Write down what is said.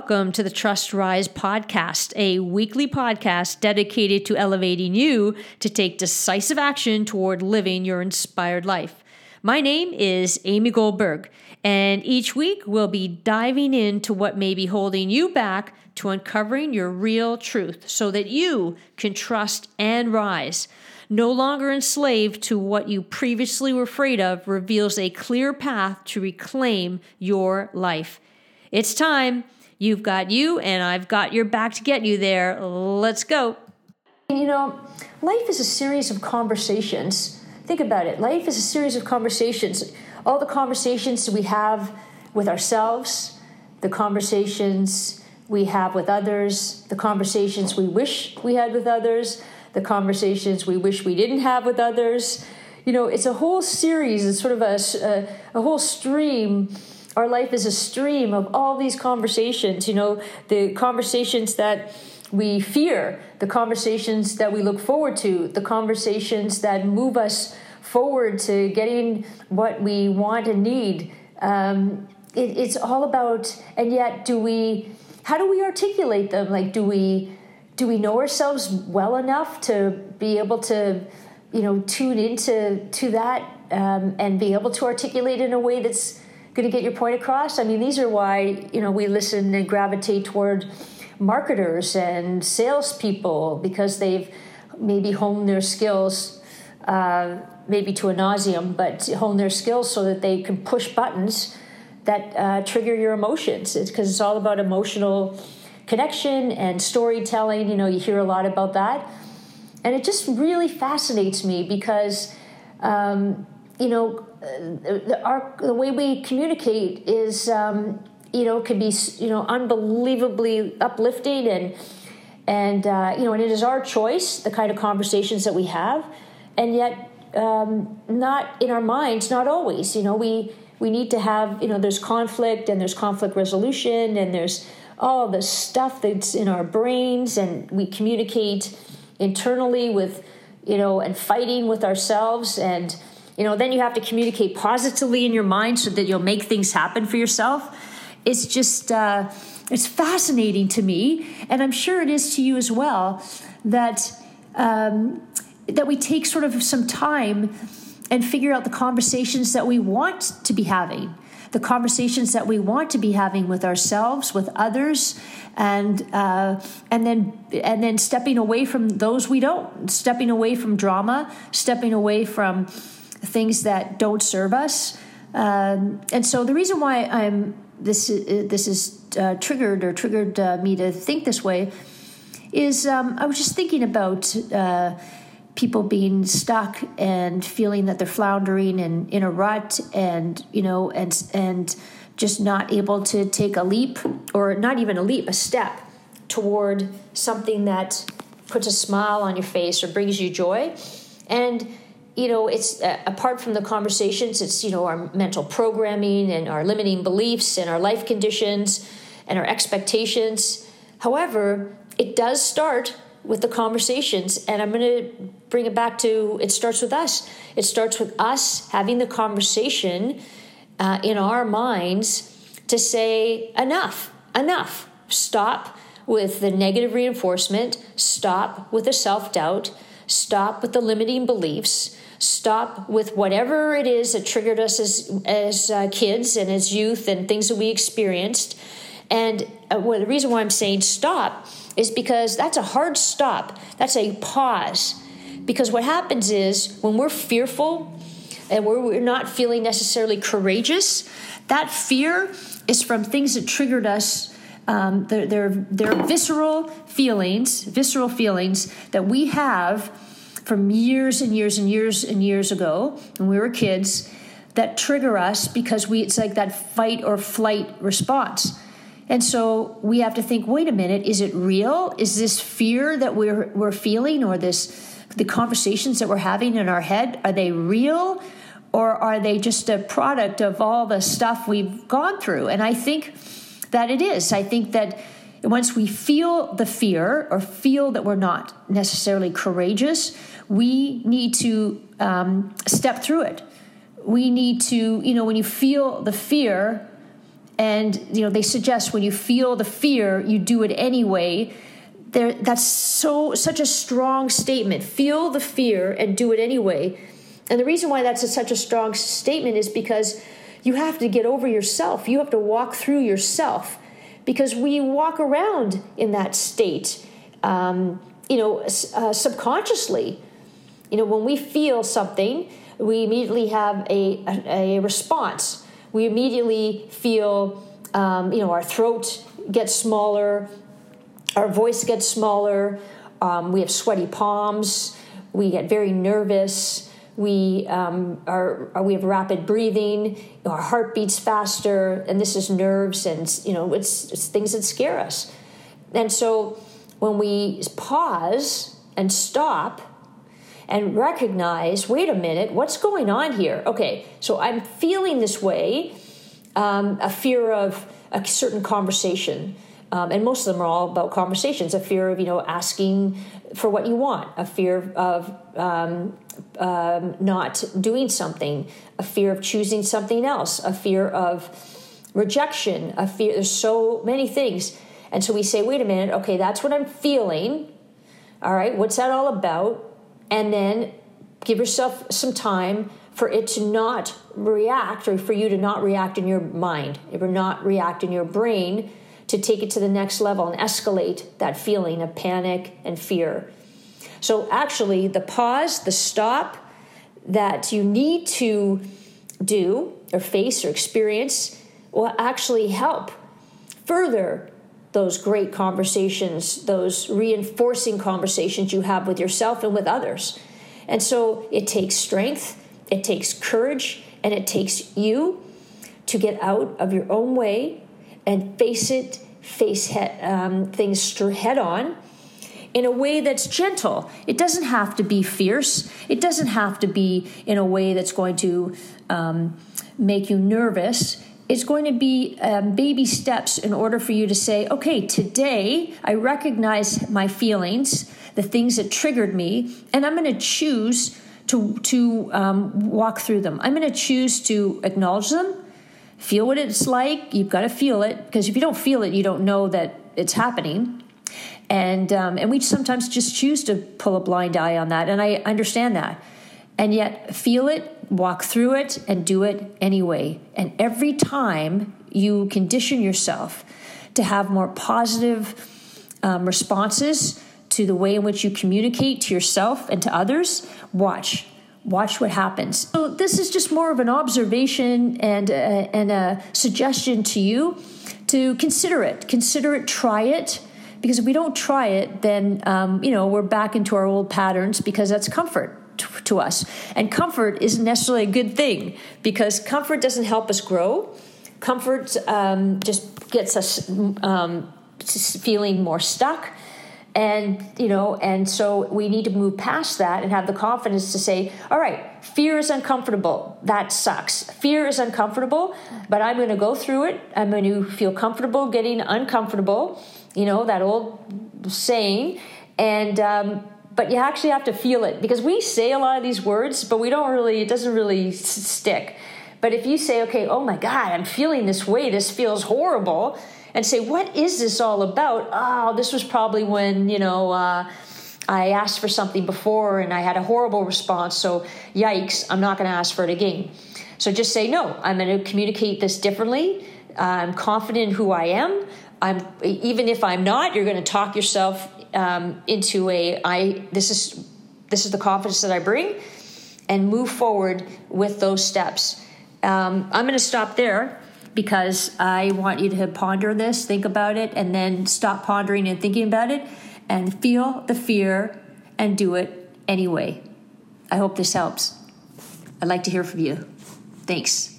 welcome to the Trust Rise podcast, a weekly podcast dedicated to elevating you to take decisive action toward living your inspired life. My name is Amy Goldberg, and each week we'll be diving into what may be holding you back to uncovering your real truth so that you can trust and rise. No longer enslaved to what you previously were afraid of reveals a clear path to reclaim your life. It's time. You've got you, and I've got your back to get you there. Let's go. You know, life is a series of conversations. Think about it. Life is a series of conversations. All the conversations we have with ourselves, the conversations we have with others, the conversations we wish we had with others, the conversations we wish we didn't have with others. You know, it's a whole series, it's sort of a, a, a whole stream our life is a stream of all these conversations, you know, the conversations that we fear, the conversations that we look forward to, the conversations that move us forward to getting what we want and need. Um, it, it's all about, and yet, do we? How do we articulate them? Like, do we? Do we know ourselves well enough to be able to, you know, tune into to that um, and be able to articulate in a way that's going to get your point across. I mean, these are why you know we listen and gravitate toward marketers and salespeople because they've maybe honed their skills, uh, maybe to a nauseum, but hone their skills so that they can push buttons that uh, trigger your emotions. It's because it's all about emotional connection and storytelling. You know, you hear a lot about that, and it just really fascinates me because. Um, you know, the, our, the way we communicate is, um, you know, can be, you know, unbelievably uplifting and, and uh, you know, and it is our choice, the kind of conversations that we have, and yet um, not in our minds, not always. You know, we we need to have, you know, there's conflict and there's conflict resolution and there's all the stuff that's in our brains, and we communicate internally with, you know, and fighting with ourselves and you know then you have to communicate positively in your mind so that you'll make things happen for yourself. It's just uh, it's fascinating to me and i'm sure it is to you as well that um, that we take sort of some time and figure out the conversations that we want to be having the conversations that we want to be having with ourselves with others and uh, and then and then stepping away from those we don't stepping away from drama stepping away from things that don't serve us. Um, and so the reason why I'm this uh, this is uh, triggered or triggered uh, me to think this way is um, I was just thinking about uh, people being stuck and feeling that they're floundering and in a rut and you know and and just not able to take a leap or not even a leap a step toward something that puts a smile on your face or brings you joy and you know, it's uh, apart from the conversations, it's, you know, our mental programming and our limiting beliefs and our life conditions and our expectations. However, it does start with the conversations. And I'm going to bring it back to it starts with us. It starts with us having the conversation uh, in our minds to say, enough, enough. Stop with the negative reinforcement, stop with the self doubt, stop with the limiting beliefs stop with whatever it is that triggered us as as uh, kids and as youth and things that we experienced. And uh, well, the reason why I'm saying stop is because that's a hard stop. That's a pause. Because what happens is when we're fearful and we're, we're not feeling necessarily courageous, that fear is from things that triggered us um, they're, they're, they're visceral feelings, visceral feelings that we have from years and years and years and years ago when we were kids that trigger us because we it's like that fight or flight response. And so we have to think, wait a minute, is it real? Is this fear that we're we're feeling or this the conversations that we're having in our head, are they real? Or are they just a product of all the stuff we've gone through? And I think that it is. I think that once we feel the fear or feel that we're not necessarily courageous, we need to um, step through it. We need to, you know, when you feel the fear and you know they suggest when you feel the fear, you do it anyway. There, that's so such a strong statement. Feel the fear and do it anyway. And the reason why that's a, such a strong statement is because you have to get over yourself. You have to walk through yourself because we walk around in that state, um, you know, uh, subconsciously. You know, when we feel something, we immediately have a, a, a response. We immediately feel, um, you know, our throat gets smaller, our voice gets smaller, um, we have sweaty palms, we get very nervous, we um, are, we have rapid breathing, our heart beats faster, and this is nerves and you know it's, it's things that scare us. And so when we pause and stop and recognize wait a minute, what's going on here? Okay, so I'm feeling this way, um, a fear of a certain conversation. Um, and most of them are all about conversations a fear of you know asking for what you want a fear of um, um, not doing something a fear of choosing something else a fear of rejection a fear there's so many things. And so we say wait a minute okay that's what i'm feeling. All right what's that all about? And then give yourself some time for it to not react or for you to not react in your mind, or not react in your brain to take it to the next level and escalate that feeling of panic and fear. So, actually, the pause, the stop that you need to do or face or experience will actually help further those great conversations, those reinforcing conversations you have with yourself and with others. And so it takes strength, it takes courage, and it takes you to get out of your own way and face it, face um, things head on in a way that's gentle. It doesn't have to be fierce. It doesn't have to be in a way that's going to um, make you nervous it's going to be um, baby steps in order for you to say, okay, today I recognize my feelings, the things that triggered me, and I'm going to choose to, to um, walk through them. I'm going to choose to acknowledge them, feel what it's like. You've got to feel it, because if you don't feel it, you don't know that it's happening. And, um, and we sometimes just choose to pull a blind eye on that, and I understand that. And yet, feel it, walk through it and do it anyway. And every time you condition yourself to have more positive um, responses to the way in which you communicate to yourself and to others, watch. Watch what happens. So, this is just more of an observation and, uh, and a suggestion to you to consider it. Consider it, try it because if we don't try it then um, you know we're back into our old patterns because that's comfort to us. And comfort isn't necessarily a good thing because comfort doesn't help us grow. Comfort um, just gets us um, feeling more stuck. And, you know, and so we need to move past that and have the confidence to say, all right, fear is uncomfortable. That sucks. Fear is uncomfortable, but I'm going to go through it. I'm going to feel comfortable getting uncomfortable. You know, that old saying. And, um, but you actually have to feel it because we say a lot of these words, but we don't really, it doesn't really stick. But if you say, okay, oh my God, I'm feeling this way, this feels horrible, and say, what is this all about? Oh, this was probably when, you know, uh, I asked for something before and I had a horrible response, so yikes, I'm not going to ask for it again. So just say, no, I'm going to communicate this differently. I'm confident in who I am. I'm even if I'm not, you're going to talk yourself um, into a I this is this is the confidence that I bring, and move forward with those steps. Um, I'm going to stop there because I want you to ponder this, think about it, and then stop pondering and thinking about it, and feel the fear and do it anyway. I hope this helps. I'd like to hear from you. Thanks.